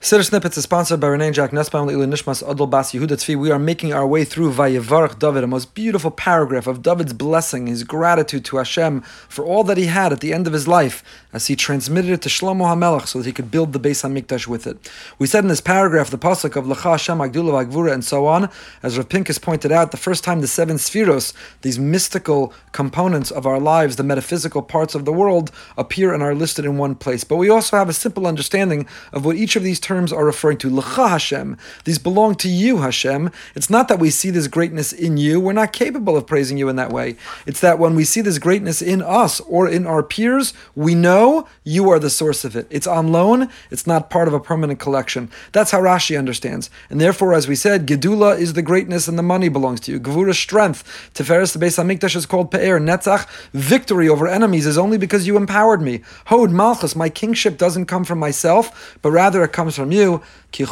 Siddur Snippets is sponsored by Renee Jack Nussbaum Leila Nishmas Adol Bas Yehuda Tzvi. We are making our way through Vayevarach David, a most beautiful paragraph of David's blessing, his gratitude to Hashem for all that he had at the end of his life, as he transmitted it to Shlomo HaMelech so that he could build the Beis HaMikdash with it. We said in this paragraph the pasuk of Lacha Hashem Agdula Vagvura and so on, as Rav Pinkus pointed out, the first time the seven sefiros, these mystical components of our lives, the metaphysical parts of the world, appear and are listed in one place. But we also have a simple understanding of what each of these terms are referring to. L'cha Hashem. These belong to you, Hashem. It's not that we see this greatness in you. We're not capable of praising you in that way. It's that when we see this greatness in us or in our peers, we know you are the source of it. It's on loan. It's not part of a permanent collection. That's how Rashi understands. And therefore, as we said, Gedula is the greatness and the money belongs to you. Gevura strength. Tiferes the Beis Hamikdash is called Pe'er. Netzach, victory over enemies is only because you empowered me. Hod Malchus, my kingship doesn't come from myself, but rather it comes from you. Ki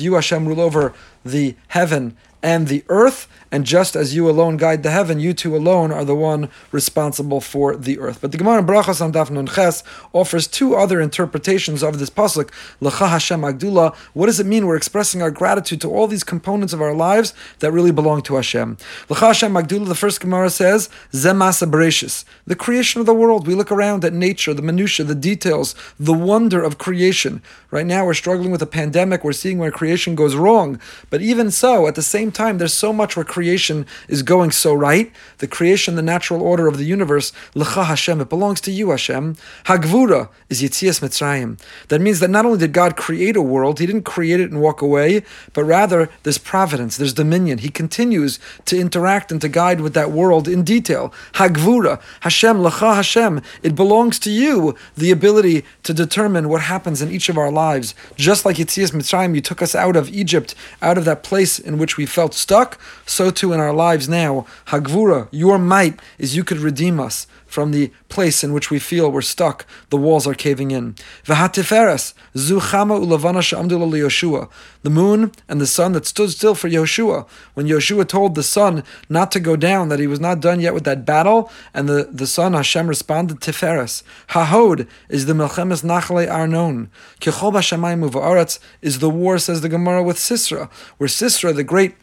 you Hashem rule over the heaven and the earth, and just as you alone guide the heaven, you two alone are the one responsible for the earth. But the Gemara in Brachos on Daf Nun Ches offers two other interpretations of this pasuk, L'cha Hashem Agdula. What does it mean? We're expressing our gratitude to all these components of our lives that really belong to Hashem. L'cha Hashem Agdula, the first Gemara says, Zemasa Bereshis, the creation of the world. We look around at nature, the minutia, the details, the wonder of creation. Right now we're struggling with a pandemic, we're seeing where creation goes wrong. But even so, at the same time, there's so much where creation is going so right. The creation, the natural order of the universe, L'cha Hashem, it belongs to you, Hashem. Hagvura is Yitzias Mitzrayim. That means that not only did God create a world, He didn't create it and walk away, but rather there's providence, there's dominion. He continues to interact and to guide with that world in detail. Hagvura, Hashem, L'cha Hashem, it belongs to you, the ability to determine what happens in each of our lives. Just like Yitzias Mitzrayim, you took us out of Egypt, out of that place in which we felt stuck, so too in our lives now. Hagvura, your might is you could redeem us from the place in which we feel we're stuck, the walls are caving in. V'hatiferes, zuchama ulavana sha'amdula Yoshua, the moon and the sun that stood still for Yoshua. When Yoshua told the sun not to go down, that he was not done yet with that battle, and the, the sun Hashem responded, Tiferes. Hahod is the Melchemes Nachle Arnon. Kechol b'shamayim is the war, says the Gemara, with Sisra, where Sisra, the great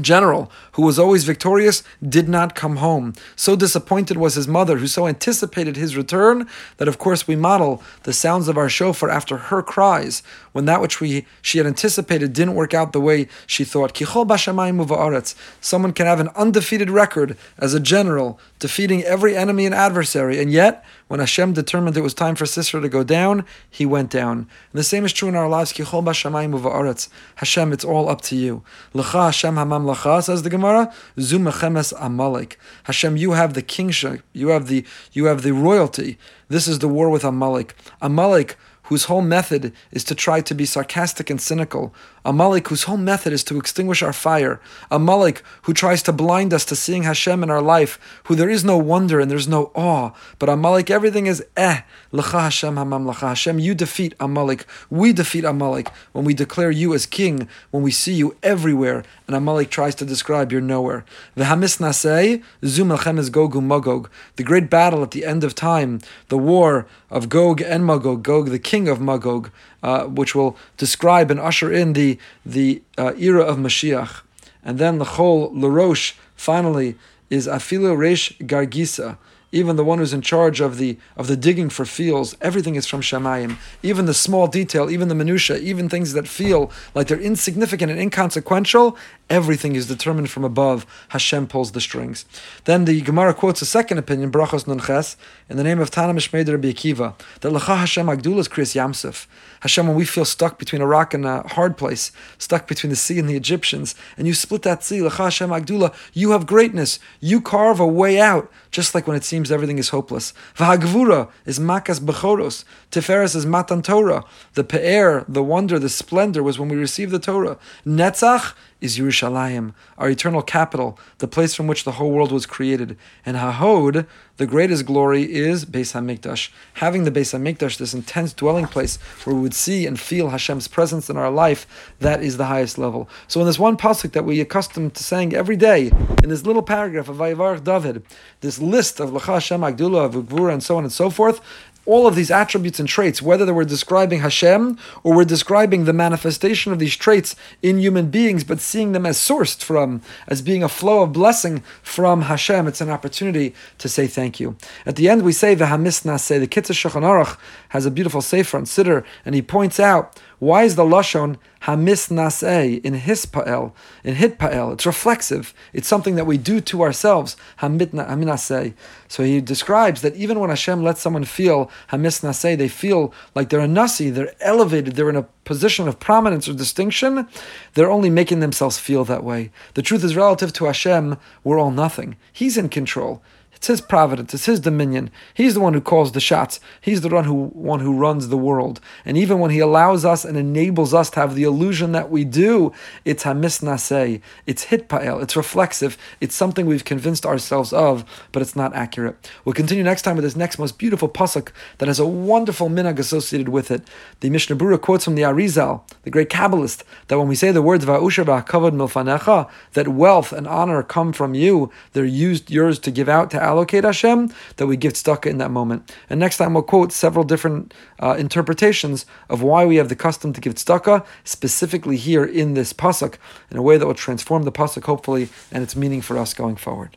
general, who was always victorious, did not come home. So disappointed was his mother, who so anticipated his return, that of course we model the sounds of our shofar after her cries, when that which we she had anticipated didn't work out the way she thought. Someone can have an undefeated record as a general, defeating every enemy and adversary, and yet when Hashem determined it was time for Sisera to go down, he went down. And the same is true in our lives. Hashem, it's all up to you. L'cha Hashem hamam l'cha, says the Gemara. Zu mechemes Amalek. Hashem, you have the kingship. You have the you have the royalty. This is the war with Amalek. Amalek whose whole method is to try to be sarcastic and cynical, Amalek whose whole method is to extinguish our fire, Amalek who tries to blind us to seeing Hashem in our life, who there is no wonder and there's no awe, but Amalek everything is eh, L'cha Hashem hamam l'cha Hashem, you defeat Amalek, we defeat Amalek when we declare you as king, when we see you everywhere, and Amalek tries to describe you're nowhere. V'hamis nasei, zu melchemes Gog Magog, the great battle at the end of time, the war of Gog and Magog, Gog the king of Magog, uh, which will describe and usher in the the uh, era of Mashiach. And then the whole Larosh finally is Afilu Resh Gargisa, even the one who's in charge of the of the digging for fields, everything is from Shemayim. Even the small detail, even the minutia, even things that feel like they're insignificant and inconsequential, everything is determined from above. Hashem pulls the strings. Then the Gemara quotes a second opinion, Brachos Nunches, in the name of Tana Mishmeid Rabbi Akiva, that Lacha Hashem Agdul is Kriyas Yamsuf. Hashem, when we feel stuck between a rock and a hard place, stuck between the sea and the Egyptians, and you split that sea, Lacha Hashem Agdula, you have greatness. You carve a way out, just like when it seems everything is hopeless. V'hagvura is makas bechoros. Tiferes is matan Torah. The pe'er, the wonder, the splendor was when we received the Torah. Netzach is Yerushalayim, our eternal capital, the place from which the whole world was created. And Hahod, the greatest glory, is Beis Hamikdash. Having the Beis Hamikdash, this intense dwelling place where we would see and feel Hashem's presence in our life, that is the highest level. So in this one pasuk that we accustomed to saying every day, in this little paragraph of Vayivarach David, this list of L'cha Hashem Agdullah, of and so on and so forth, all of these attributes and traits, whether we're describing Hashem or we're describing the manifestation of these traits in human beings, but seeing them as sourced from, as being a flow of blessing from Hashem, it's an opportunity to say thank you. At the end, we say the Hamis Naseh. The Kitzur Shulchan Aruch has a beautiful sefer on Siddur, and he points out why is the lashon hamis naseh in hispa'el in hitpa'el? It's reflexive. It's something that we do to ourselves. Hamit haminaseh. So he describes that even when Hashem lets someone feel hamis naseh, they feel like they're a nasi, they're elevated, they're in a position of prominence or distinction. They're only making themselves feel that way. The truth is relative to Hashem, we're all nothing. He's in control. It's his providence, it's his dominion. He's the one who calls the shots. He's the one who one who runs the world. And even when he allows us and enables us to have the illusion that we do, it's hamis naseh, it's hitpael, it's reflexive, it's something we've convinced ourselves of, but it's not accurate. We'll continue next time with this next most beautiful pasuk that has a wonderful minhag associated with it. The Mishnah Berurah quotes from the Arizal, the great Kabbalist, that when we say the words va'usha kavod milfanecha, that wealth and honor come from you, they're used yours to give out to allocate Hashem, that we give tzedakah in that moment. And next time we'll quote several different uh, interpretations of why we have the custom to give tzedakah, specifically here in this pasuk, in a way that will transform the pasuk hopefully and its meaning for us going forward.